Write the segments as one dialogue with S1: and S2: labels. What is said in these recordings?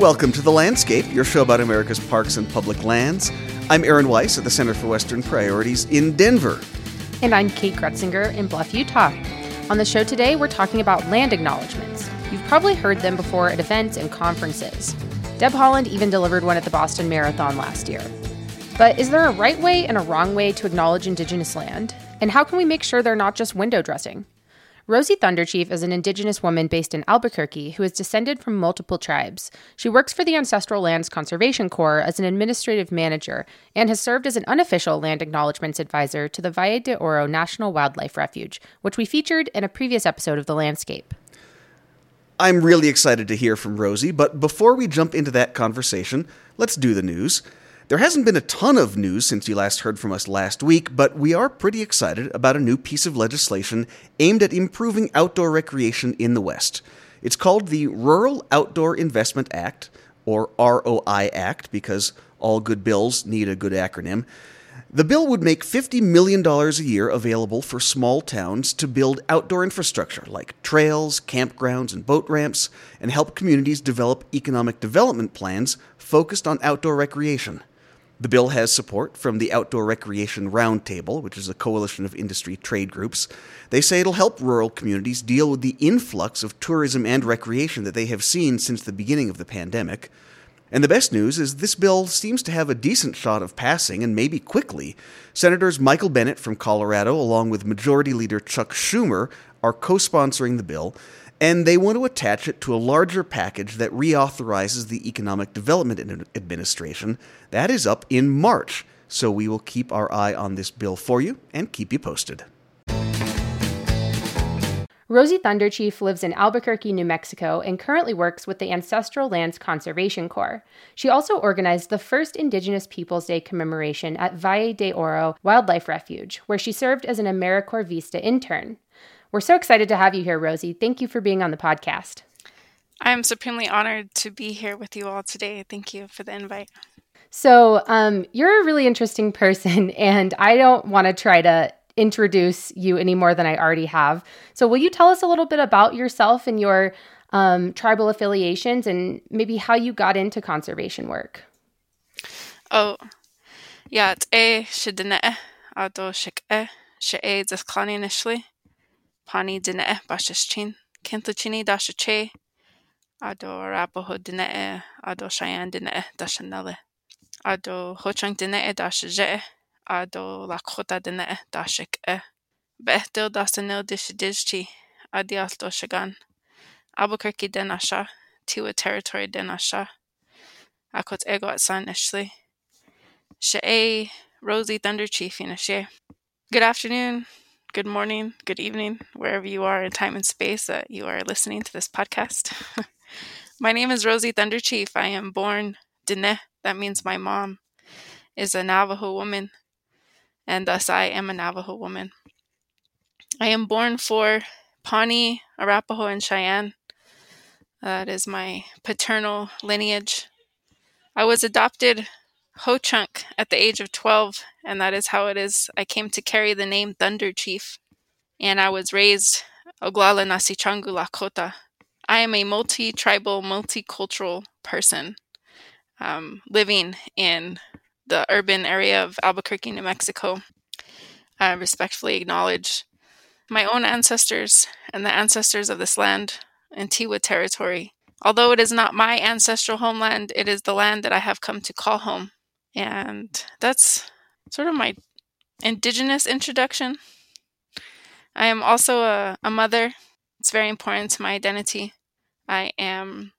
S1: Welcome to The Landscape, your show about America's parks and public lands. I'm Aaron Weiss at the Center for Western Priorities in Denver.
S2: And I'm Kate Groetzinger in Bluff, Utah. On the show today, we're talking about land acknowledgements. You've probably heard them before at events and conferences. Deb Haaland even delivered one at the Boston Marathon last year. But is there a right way and a wrong way to acknowledge Indigenous land? And how can we make sure they're not just window dressing? Rosie Thunderchief is an Indigenous woman based in Albuquerque who is descended from multiple tribes. She works for the Ancestral Lands Conservation Corps as an administrative manager and has served as an unofficial land acknowledgements advisor to the Valle de Oro National Wildlife Refuge, which we featured in a previous episode of The Landscape.
S1: I'm really excited to hear from Rosie, but before we jump into that conversation, let's do the news. There hasn't been a ton of news since you last heard from us last week, but we are pretty excited about a new piece of legislation aimed at improving outdoor recreation in the West. It's called the Rural Outdoor Investment Act, or ROI Act, because all good bills need a good acronym. The bill would make $50 million a year available for small towns to build outdoor infrastructure like trails, campgrounds, and boat ramps, and help communities develop economic development plans focused on outdoor recreation. The bill has support from the Outdoor Recreation Roundtable, which is a coalition of industry trade groups. They say it'll help rural communities deal with the influx of tourism and recreation that they have seen since the beginning of the pandemic. And the best news is this bill seems to have a decent shot of passing, and maybe quickly. Senators Michael Bennet from Colorado, along with Majority Leader Chuck Schumer, are co sponsoring the bill, and they want to attach it to a larger package that reauthorizes the Economic Development Administration. That is up in March, so we will keep our eye on this bill for you and keep you posted.
S2: Rosie Thunderchief lives in Albuquerque, New Mexico, and currently works with the Ancestral Lands Conservation Corps. She also organized the first Indigenous Peoples Day commemoration at Valle de Oro Wildlife Refuge, where she served as an AmeriCorps Vista intern. We're so excited to have you here, Rosie. Thank you for being on the podcast.
S3: I'm supremely honored to be here with you all today. Thank you for the invite.
S2: So, um, you're a really interesting person, and I don't want to try to introduce you any more than I already have. So, will you tell us a little bit about yourself and your um, tribal affiliations and maybe how you got into conservation work?
S3: Oh, yeah, it's a shidine, ado shik e, she e. Pani dine eh, bashashin, Kintuchini dashache, Ado Arapaho dine, eh, Ado Cheyenne dine eh, dashanele, Ado Hochang dine dashaje, Ado Lakota dine dashik e, Behtil dasanil dishidijchi, Adialto shagan, Albuquerque denasha, Tiwa territory denasha, Akot ego at san ishli, She'e Rosie Thunderchief inashe. Good afternoon, good morning, good evening, wherever you are in time and space that you are listening to this podcast. my name is Rosie Thunderchief. I am born Dine, that means my mom is a Navajo woman, and thus I am a Navajo woman. I am born for Pawnee, Arapaho, and Cheyenne. That is my paternal lineage. I was adopted Ho Chunk at the age of 12, and that is how it is. I came to carry the name Thunder Chief, and I was raised Oglala Nasichangu Lakota. I am a multi tribal, multicultural person um, living in the urban area of Albuquerque, New Mexico. I respectfully acknowledge my own ancestors and the ancestors of this land and Tiwa territory. Although it is not my ancestral homeland, it is the land that I have come to call home. And that's sort of my indigenous introduction. I am also a, a mother. It's very important to my identity. I am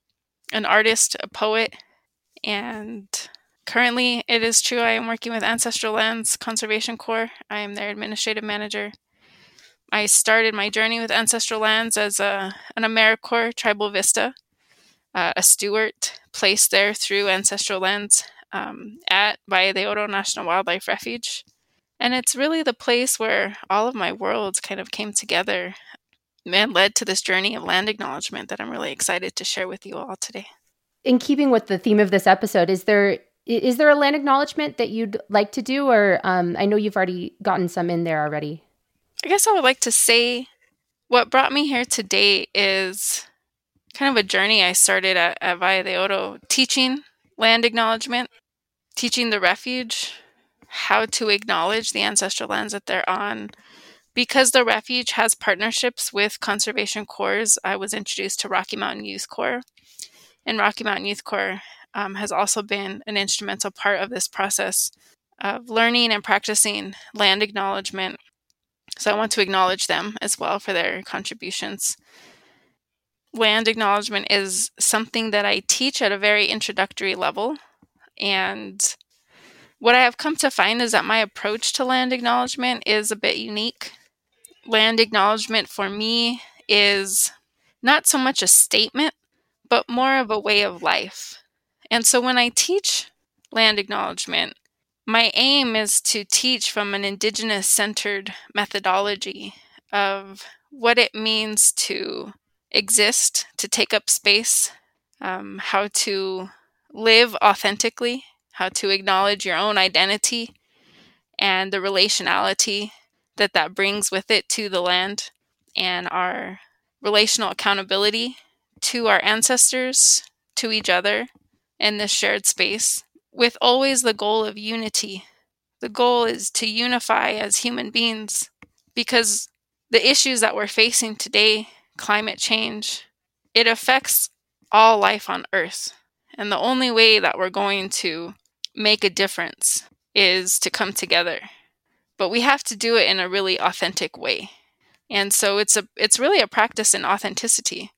S3: an artist, a poet, and currently it is true I am working with Ancestral Lands Conservation Corps. I am their administrative manager. I started my journey with Ancestral Lands as a, an AmeriCorps Tribal Vista, uh, a steward placed there through Ancestral Lands um, at Valle de Oro National Wildlife Refuge. And it's really the place where all of my worlds kind of came together and led to this journey of land acknowledgement that I'm really excited to share with you all today.
S2: In keeping with the theme of this episode, is there is there a land acknowledgement that you'd like to do, or um, I know you've already gotten some in there already.
S3: I guess I would like to say what brought me here today is kind of a journey I started at, at Valle de Oro teaching land acknowledgement, teaching the refuge how to acknowledge the ancestral lands that they're on. Because the refuge has partnerships with conservation corps, I was introduced to Rocky Mountain Youth Corps. And Rocky Mountain Youth Corps um, has also been an instrumental part of this process of learning and practicing land acknowledgement. So I want to acknowledge them as well for their contributions. Land acknowledgement is something that I teach at a very introductory level. And what I have come to find is that my approach to land acknowledgement is a bit unique. Land acknowledgement for me is not so much a statement, but more of a way of life. And so when I teach land acknowledgement, my aim is to teach from an indigenous centered methodology of what it means to exist, to take up space, um, how to live authentically, how to acknowledge your own identity and the relationality that that brings with it to the land and our relational accountability to our ancestors, to each other in this shared space with always the goal of unity. The goal is to unify as human beings because the issues that we're facing today, climate change, it affects all life on Earth. And the only way that we're going to make a difference is to come together. But we have to do it in a really authentic way. And so it's a it's really a practice in authenticity.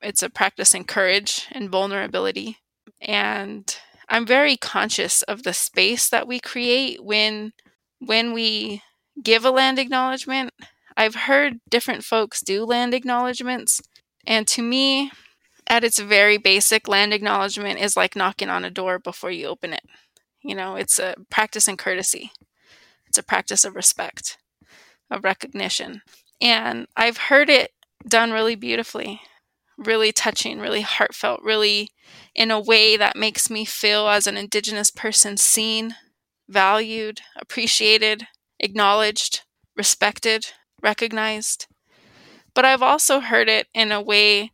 S3: It's a practice in courage and vulnerability. And I'm very conscious of the space that we create when when we give a land acknowledgement. I've heard different folks do land acknowledgements, and to me, at its very basic, land acknowledgement is like knocking on a door before you open it. You know, it's a practice in courtesy. It's a practice of respect, of recognition. And I've heard it done really beautifully really touching, really heartfelt, really in a way that makes me feel as an Indigenous person seen, valued, appreciated, acknowledged, respected, recognized. But I've also heard it in a way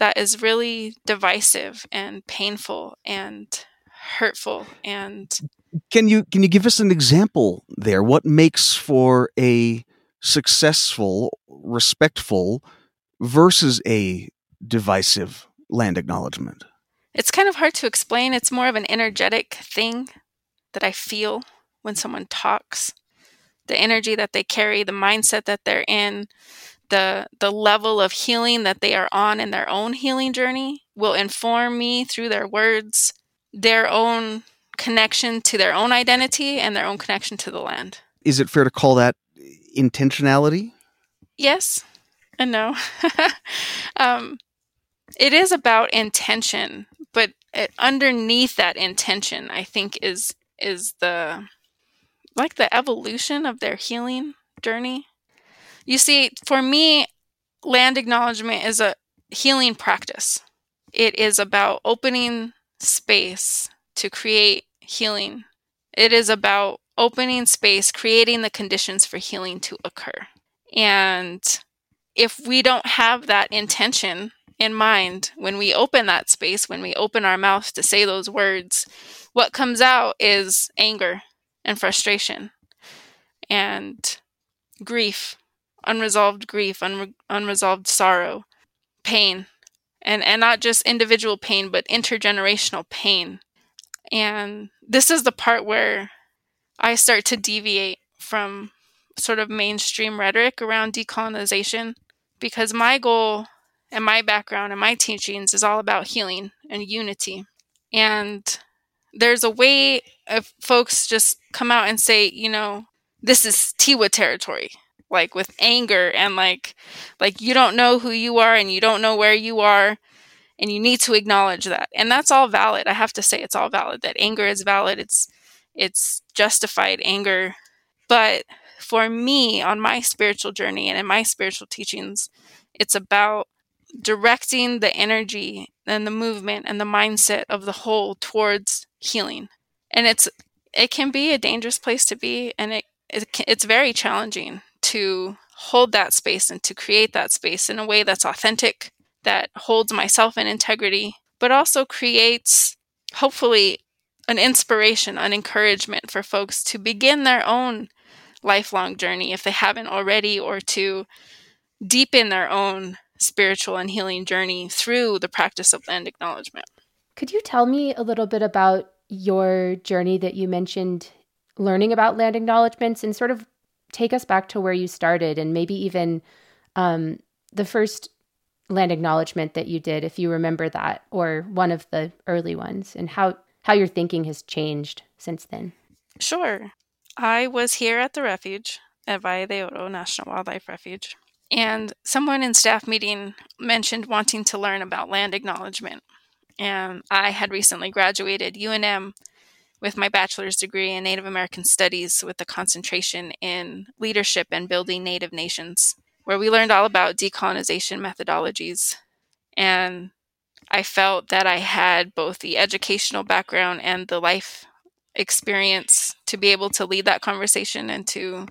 S3: that is really divisive and painful and hurtful and
S1: can you can you give us an example there what makes for a successful respectful versus a divisive land acknowledgement?
S3: It's kind of hard to explain. It's more of an energetic thing that I feel when someone talks. The energy that they carry, the mindset that they're in, the the level of healing that they are on in their own healing journey will inform me through their words, their own connection to their own identity and their own connection to the land.
S1: Is it fair to call that intentionality?
S3: Yes and no. um, it is about intention, but it, underneath that intention, I think is is the like the evolution of their healing journey. You see, for me, land acknowledgement is a healing practice. It is about opening space to create healing. It is about opening space, creating the conditions for healing to occur. And if we don't have that intention in mind when we open that space, when we open our mouth to say those words, what comes out is anger and frustration and grief, unresolved grief, unre- unresolved sorrow, pain, and, and not just individual pain, but intergenerational pain. And this is the part where I start to deviate from sort of mainstream rhetoric around decolonization because my goal and my background and my teachings is all about healing and unity. And there's a way if folks just come out and say, you know, this is Tiwa territory, like with anger and like like you don't know who you are and you don't know where you are and you need to acknowledge that. And that's all valid. I have to say it's all valid that anger is valid. It's it's justified anger. But for me on my spiritual journey and in my spiritual teachings, it's about directing the energy and the movement and the mindset of the whole towards healing. And it's it can be a dangerous place to be and it, it it's very challenging to hold that space and to create that space in a way that's authentic, that holds myself in integrity, but also creates, hopefully, an inspiration, an encouragement for folks to begin their own lifelong journey if they haven't already, or to deepen their own spiritual and healing journey through the practice of land acknowledgement.
S2: Could you tell me a little bit about your journey that you mentioned learning about land acknowledgements and sort of take us back to where you started and maybe even um, the first land acknowledgement that you did, if you remember that, or one of the early ones, and how, how your thinking has changed since then?
S3: Sure. I was here at the refuge at Valle de Oro National Wildlife Refuge, and someone in staff meeting mentioned wanting to learn about land acknowledgement. And I had recently graduated UNM with my bachelor's degree in Native American Studies with a concentration in leadership and building Native nations, where we learned all about decolonization methodologies. And I felt that I had both the educational background and the life experience to be able to lead that conversation and to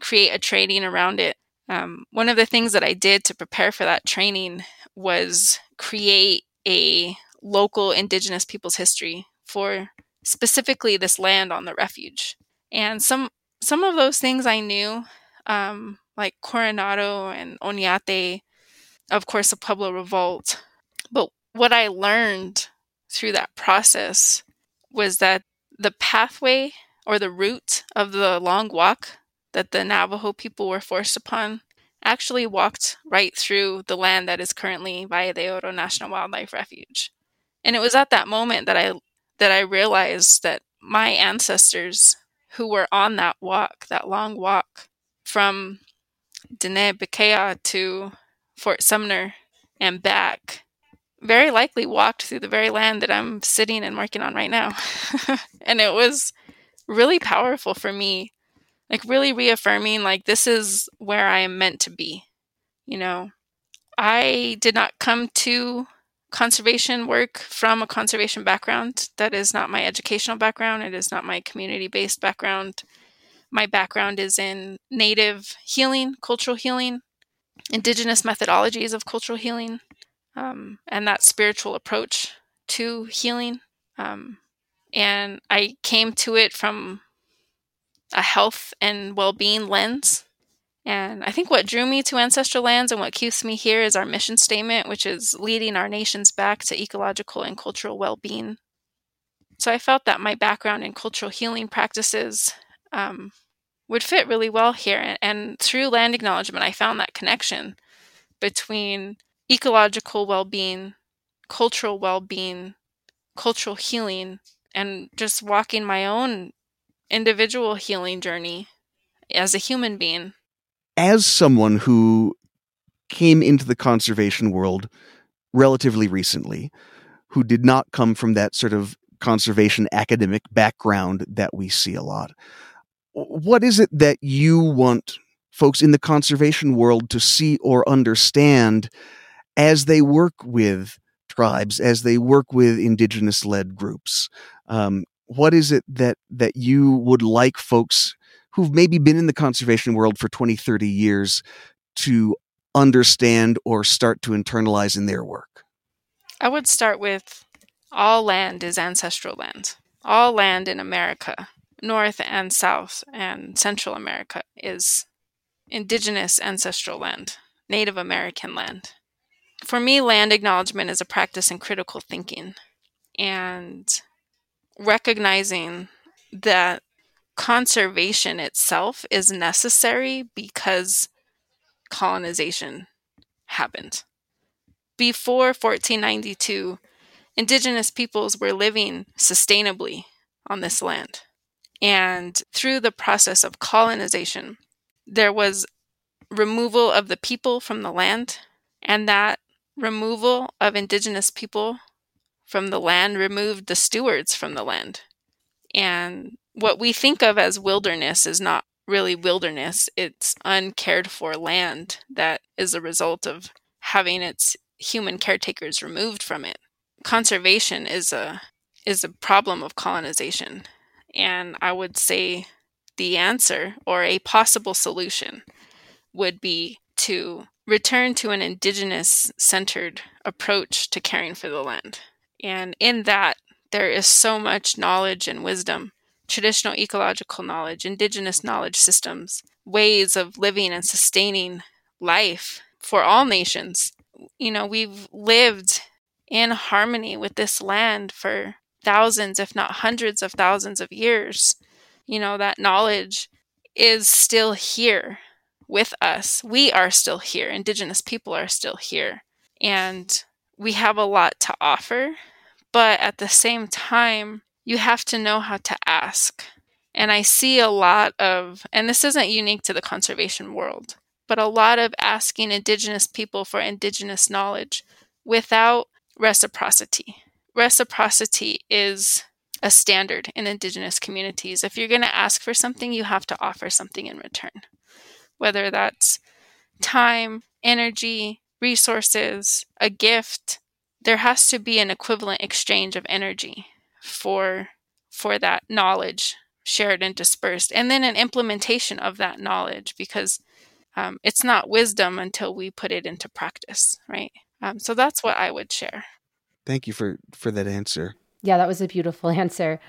S3: create a training around it. Um, one of the things that I did to prepare for that training was create a local Indigenous people's history for specifically this land on the refuge. And some some of those things I knew, um, like Coronado and Oñate, of course, the Pueblo Revolt. But what I learned through that process was that the pathway or the route of the long walk that the Navajo people were forced upon actually walked right through the land that is currently Valle de Oro National Wildlife Refuge. And it was at that moment that I that I realized that my ancestors who were on that walk, that long walk from Diné Bikéyah to Fort Sumner and back, very likely walked through the very land that I'm sitting and working on right now. and it was really powerful for me, like really reaffirming, like, this is where I am meant to be. You know, I did not come to conservation work from a conservation background. That is not my educational background, it is not my community based background. My background is in native healing, cultural healing, indigenous methodologies of cultural healing, um, and that spiritual approach to healing. Um, and I came to it from a health and well being lens. And I think what drew me to Ancestral Lands and what keeps me here is our mission statement, which is leading our nations back to ecological and cultural well being. So I felt that my background in cultural healing practices um, would fit really well here. And, and through land acknowledgement, I found that connection between ecological well being, cultural well being, cultural healing, and just walking my own individual healing journey as a human being
S1: as someone who came into the conservation world relatively recently, who did not come from that sort of conservation academic background that we see a lot, what is it that you want folks in the conservation world to see or understand as they work with tribes, as they work with indigenous led groups? Um, what is it that that you would like folks who've maybe been in the conservation world for 20, 30 years to understand or start to internalize in their work?
S3: I would start with all land is ancestral land. All land in America, North and South and Central America, is indigenous ancestral land, Native American land. For me, land acknowledgement is a practice in critical thinking and recognizing that conservation itself is necessary because colonization happened. Before 1492, indigenous peoples were living sustainably on this land. And through the process of colonization, there was removal of the people from the land, and that removal of indigenous people from the land removed the stewards from the land. And what we think of as wilderness is not really wilderness, it's uncared for land that is a result of having its human caretakers removed from it. Conservation is a is a problem of colonization. And I would say the answer or a possible solution would be to return to an indigenous centered approach to caring for the land. And in that, there is so much knowledge and wisdom traditional ecological knowledge, indigenous mm-hmm. knowledge systems, ways of living and sustaining life for all nations. You know, we've lived in harmony with this land for thousands, if not hundreds of thousands of years. You know, that knowledge is still here with us. We are still here. Indigenous people are still here. And we have a lot to offer. But at the same time, you have to know how to ask. And I see a lot of, and this isn't unique to the conservation world, but a lot of asking Indigenous people for Indigenous knowledge without reciprocity. Reciprocity is a standard in Indigenous communities. If you're going to ask for something, you have to offer something in return, whether that's time, energy, resources, a gift. There has to be an equivalent exchange of energy for for that knowledge shared and dispersed and then an implementation of that knowledge because um, it's not wisdom until we put it into practice right? Um, so that's what i would share.
S1: Thank you for for that answer.
S2: Yeah that was a beautiful answer.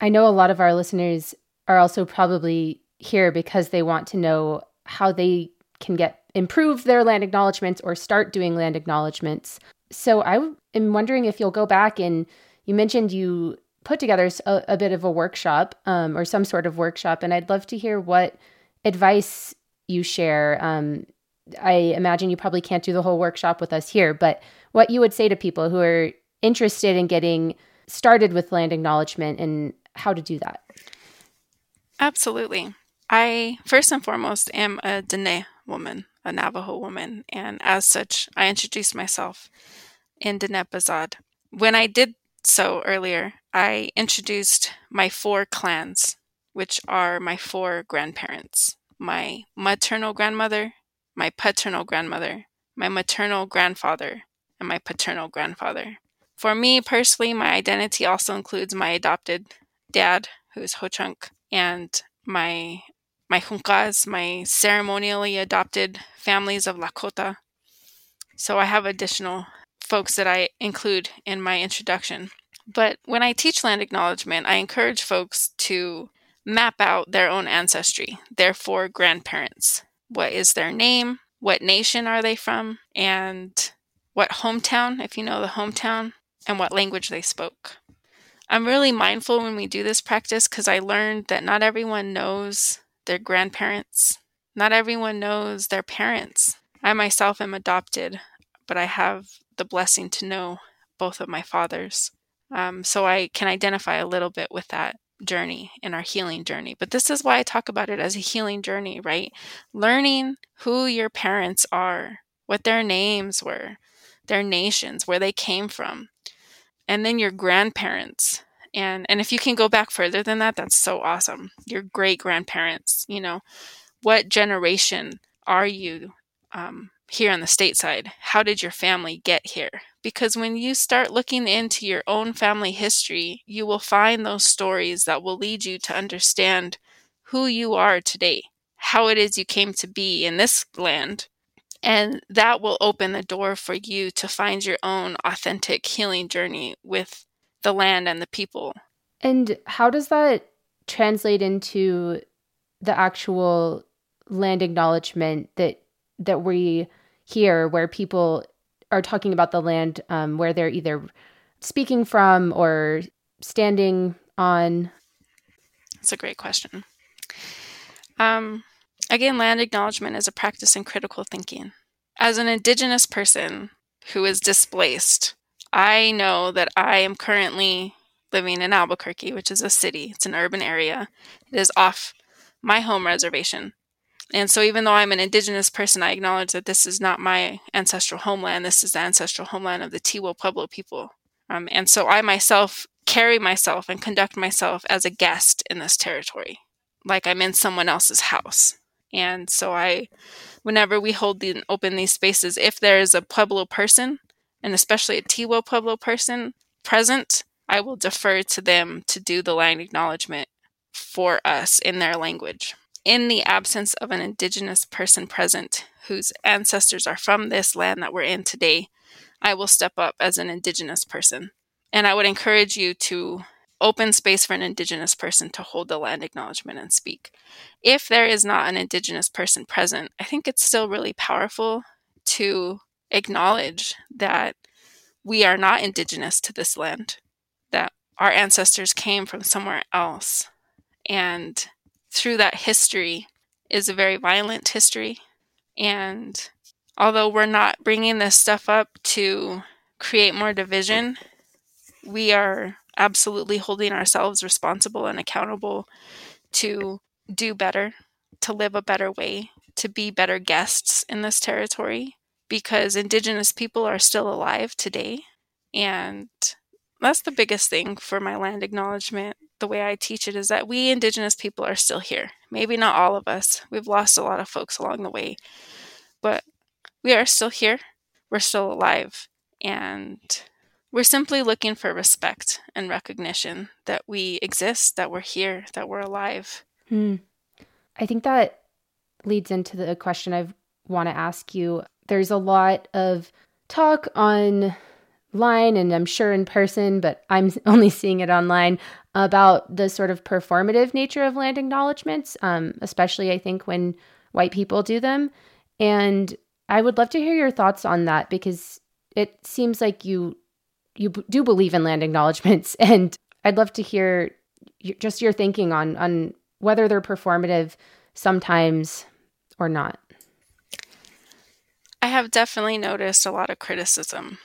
S2: I know a lot of our listeners are also probably here because they want to know how they can get improve their land acknowledgments or start doing land acknowledgments so i am wondering if you'll go back and you mentioned you put together a, a bit of a workshop um, or some sort of workshop, and I'd love to hear what advice you share. Um, I imagine you probably can't do the whole workshop with us here, but what you would say to people who are interested in getting started with land acknowledgement and how to do that.
S3: Absolutely. I, first and foremost, am a Dene woman, a Navajo woman, and as such, I introduced myself in Diné Bizaad. When I did so earlier, I introduced my four clans, which are my four grandparents my maternal grandmother, my paternal grandmother, my maternal grandfather, and my paternal grandfather. For me personally, my identity also includes my adopted dad, who is Ho-Chunk, and my my hunkas, my ceremonially adopted families of Lakota. So I have additional folks that I include in my introduction. But when I teach land acknowledgement, I encourage folks to map out their own ancestry, their four grandparents. What is their name? What nation are they from? And what hometown, if you know the hometown, and what language they spoke. I'm really mindful when we do this practice because I learned that not everyone knows their grandparents, not everyone knows their parents. I myself am adopted, but I have the blessing to know both of my fathers. Um, so I can identify a little bit with that journey in our healing journey. But this is why I talk about it as a healing journey, right? Learning who your parents are, what their names were, their nations, where they came from, and then your grandparents. And and if you can go back further than that, that's so awesome. Your great grandparents, you know, what generation are you um, here on the stateside? How did your family get here? Because when you start looking into your own family history, you will find those stories that will lead you to understand who you are today, how it is you came to be in this land. And that will open the door for you to find your own authentic healing journey with the land and the people.
S2: And how does that translate into the actual land acknowledgement that that we here where people are talking about the land um, where they're either speaking from or standing on?
S3: That's a great question. Um, again, land acknowledgement is a practice in critical thinking. As an Indigenous person who is displaced, I know that I am currently living in Albuquerque, which is a city, it's an urban area. It is off my home reservation. And so, even though I'm an indigenous person, I acknowledge that this is not my ancestral homeland. This is the ancestral homeland of the Tewa Pueblo people. Um, and so, I myself carry myself and conduct myself as a guest in this territory, like I'm in someone else's house. And so, I, whenever we hold the, open these spaces, if there is a Pueblo person, and especially a Tewa Pueblo person present, I will defer to them to do the land acknowledgement for us in their language. In the absence of an Indigenous person present whose ancestors are from this land that we're in today, I will step up as an Indigenous person. And I would encourage you to open space for an Indigenous person to hold the land acknowledgement and speak. If there is not an Indigenous person present, I think it's still really powerful to acknowledge that we are not Indigenous to this land, that our ancestors came from somewhere else. And through that history is a very violent history. And although we're not bringing this stuff up to create more division, we are absolutely holding ourselves responsible and accountable to do better, to live a better way, to be better guests in this territory because Indigenous people are still alive today. And that's the biggest thing for my land acknowledgement. The way I teach it is that we Indigenous people are still here. Maybe not all of us, we've lost a lot of folks along the way, but we are still here. We're still alive. And we're simply looking for respect and recognition that we exist, that we're here, that we're alive.
S2: Hmm. I think that leads into the question I want to ask you. There's a lot of talk online, and I'm sure in person, but I'm only seeing it online about the sort of performative nature of land acknowledgments, um, especially I think when white people do them. And I would love to hear your thoughts on that because it seems like you you b- do believe in land acknowledgments, and I'd love to hear just your thinking on on whether they're performative sometimes or not.
S3: I have definitely noticed a lot of criticism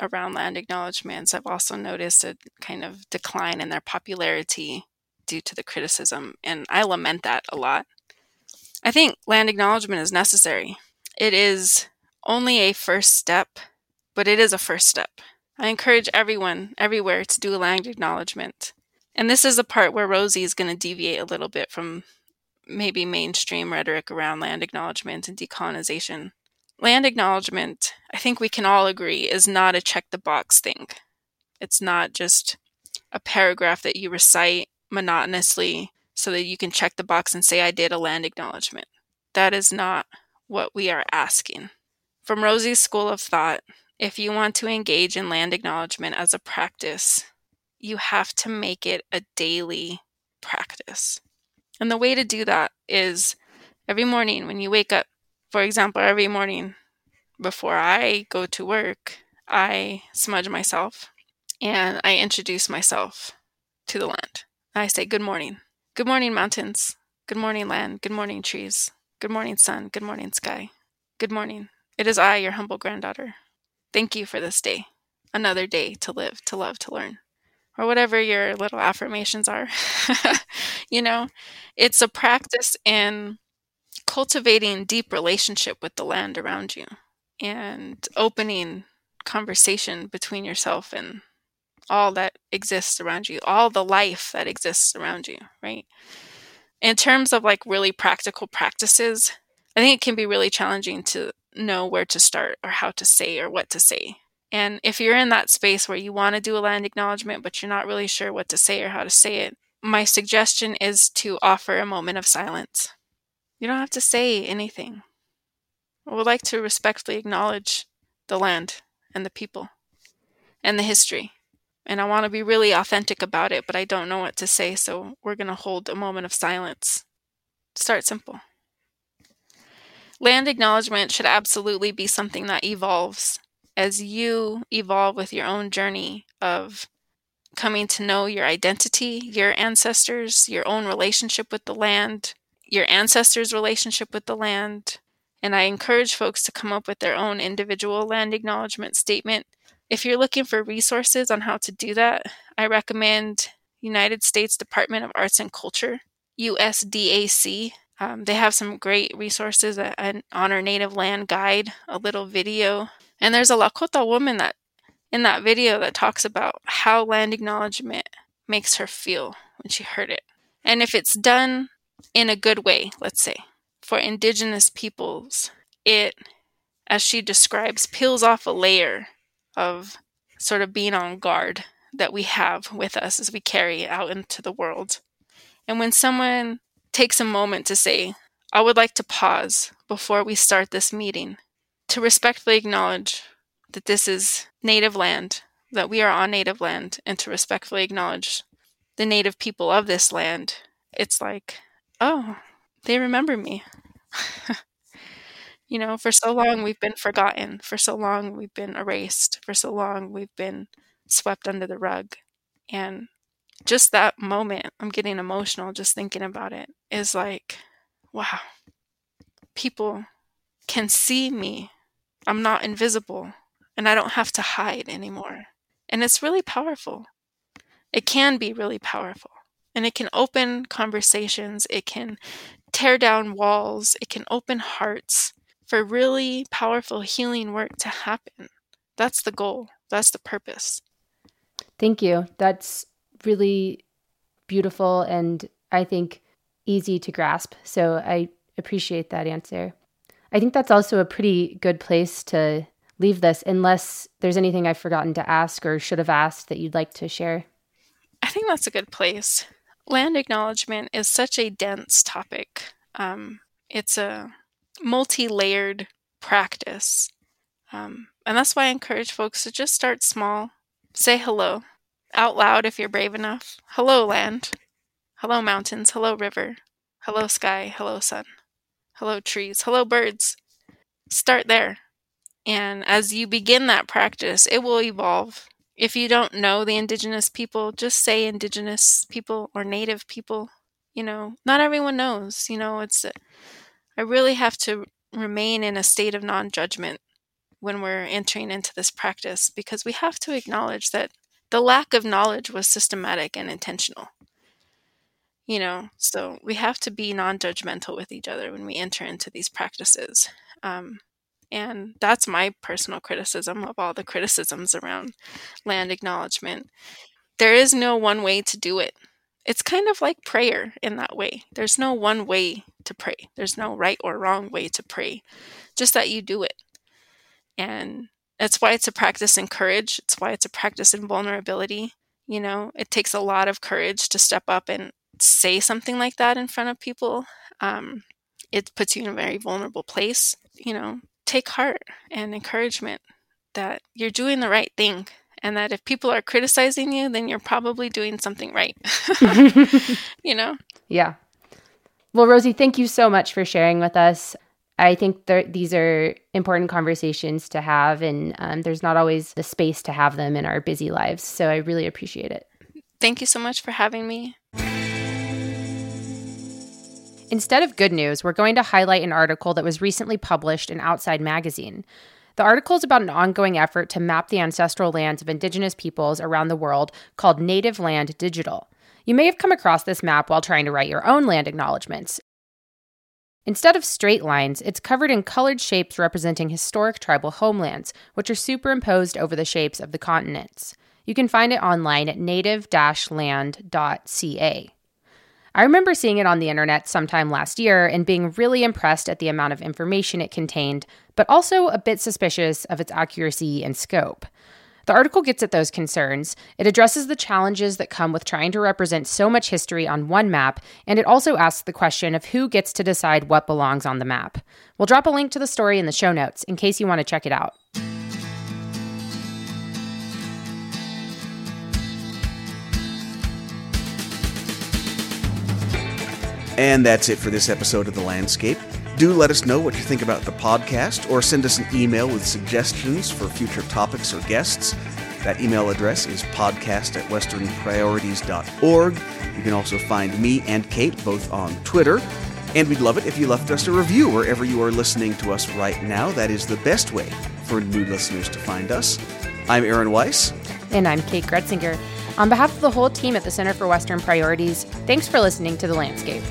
S3: around land acknowledgments. I've also noticed a kind of decline in their popularity due to the criticism, and I lament that a lot. I think land acknowledgement is necessary. It is only a first step, but it is a first step. I encourage everyone, everywhere, to do a land acknowledgement. And this is the part where Rosie is going to deviate a little bit from maybe mainstream rhetoric around land acknowledgement and decolonization. Land acknowledgement, I think we can all agree, is not a check the box thing. It's not just a paragraph that you recite monotonously so that you can check the box and say, I did a land acknowledgement. That is not what we are asking. From Rosie's school of thought, if you want to engage in land acknowledgement as a practice, you have to make it a daily practice. And the way to do that is every morning when you wake up, for example, every morning before I go to work, I smudge myself and I introduce myself to the land. I say, Good morning. Good morning, mountains. Good morning, land. Good morning, trees. Good morning, sun. Good morning, sky. Good morning. It is I, your humble granddaughter. Thank you for this day. Another day to live, to love, to learn. Or whatever your little affirmations are. you know, it's a practice in cultivating deep relationship with the land around you and opening conversation between yourself and all that exists around you, all the life that exists around you, right? In terms of like really practical practices, I think it can be really challenging to know where to start or how to say or what to say. And if you're in that space where you want to do a land acknowledgement, but you're not really sure what to say or how to say it, my suggestion is to offer a moment of silence. You don't have to say anything. I would like to respectfully acknowledge the land and the people and the history. And I want to be really authentic about it, but I don't know what to say, so we're going to hold a moment of silence. Start simple land acknowledgement should absolutely be something that evolves as you evolve with your own journey of coming to know your identity, your ancestors, your own relationship with the land, your ancestors' relationship with the land. And I encourage folks to come up with their own individual land acknowledgement statement. If you're looking for resources on how to do that, I recommend United States Department of Arts and Culture, USDAC. Um, they have some great resources, an Honor Native Land Guide, a little video. And there's a Lakota woman that in that video that talks about how land acknowledgement makes her feel when she heard it. And if it's done in a good way, let's say, for indigenous peoples, it, as she describes, peels off a layer of sort of being on guard that we have with us as we carry out into the world. And when someone takes a moment to say, I would like to pause before we start this meeting to respectfully acknowledge that this is native land, that we are on native land, and to respectfully acknowledge the native people of this land, it's like, oh, they remember me. you know, for so long we've been forgotten, for so long we've been erased, for so long we've been swept under the rug. And just that moment, I'm getting emotional just thinking about it, is like, wow, people can see me. I'm not invisible and I don't have to hide anymore. And it's really powerful. It can be really powerful. And it can open conversations, it can tear down walls, it can open hearts for really powerful healing work to happen. That's the goal, that's the purpose.
S2: Thank you. That's really beautiful and I think easy to grasp. So I appreciate that answer. I think that's also a pretty good place to leave this, unless there's anything I've forgotten to ask or should have asked that you'd like to share.
S3: I think that's a good place. Land acknowledgement is such a dense topic. Um, it's a multi layered practice. Um, and that's why I encourage folks to just start small. Say hello out loud if you're brave enough. Hello, land. Hello, mountains. Hello, river. Hello, sky. Hello, sun. Hello, trees. Hello, birds. Start there. And as you begin that practice, it will evolve. If you don't know the indigenous people, just say indigenous people or native people. You know, not everyone knows. You know, it's, I really have to remain in a state of non judgment when we're entering into this practice because we have to acknowledge that the lack of knowledge was systematic and intentional. You know, so we have to be non judgmental with each other when we enter into these practices. Um, and that's my personal criticism of all the criticisms around land acknowledgement. There is no one way to do it. It's kind of like prayer in that way. There's no one way to pray, there's no right or wrong way to pray, just that you do it. And that's why it's a practice in courage. It's why it's a practice in vulnerability. You know, it takes a lot of courage to step up and say something like that in front of people. Um, it puts you in a very vulnerable place. You know, take heart and encouragement that you're doing the right thing and that if people are criticizing you, then you're probably doing something right. you know?
S2: Yeah. Well, Rosie, thank you so much for sharing with us. I think there, these are important conversations to have, and um, there's not always the space to have them in our busy lives. So I really appreciate it.
S3: Thank you so much for having me.
S2: Instead of good news, we're going to highlight an article that was recently published in Outside Magazine. The article is about an ongoing effort to map the ancestral lands of Indigenous peoples around the world called Native Land Digital. You may have come across this map while trying to write your own land acknowledgments, Instead of straight lines, it's covered in colored shapes representing historic tribal homelands, which are superimposed over the shapes of the continents. You can find it online at native land.ca. I remember seeing it on the internet sometime last year and being really impressed at the amount of information it contained, but also a bit suspicious of its accuracy and scope. The article gets at those concerns. It addresses the challenges that come with trying to represent so much history on one map, and it also asks the question of who gets to decide what belongs on the map. We'll drop a link to the story in the show notes in case you want to check it out.
S1: And that's it for this episode of The Landscape. Do let us know what you think about the podcast or send us an email with suggestions for future topics or guests. That email address is podcast at westernpriorities.org. You can also find me and Kate both on Twitter. And we'd love it if you left us a review wherever you are listening to us right now. That is the best way for new listeners to find us. I'm Aaron Weiss.
S2: And I'm Kate Groetzinger. On behalf of the whole team at the Center for Western Priorities, thanks for listening to The Landscape.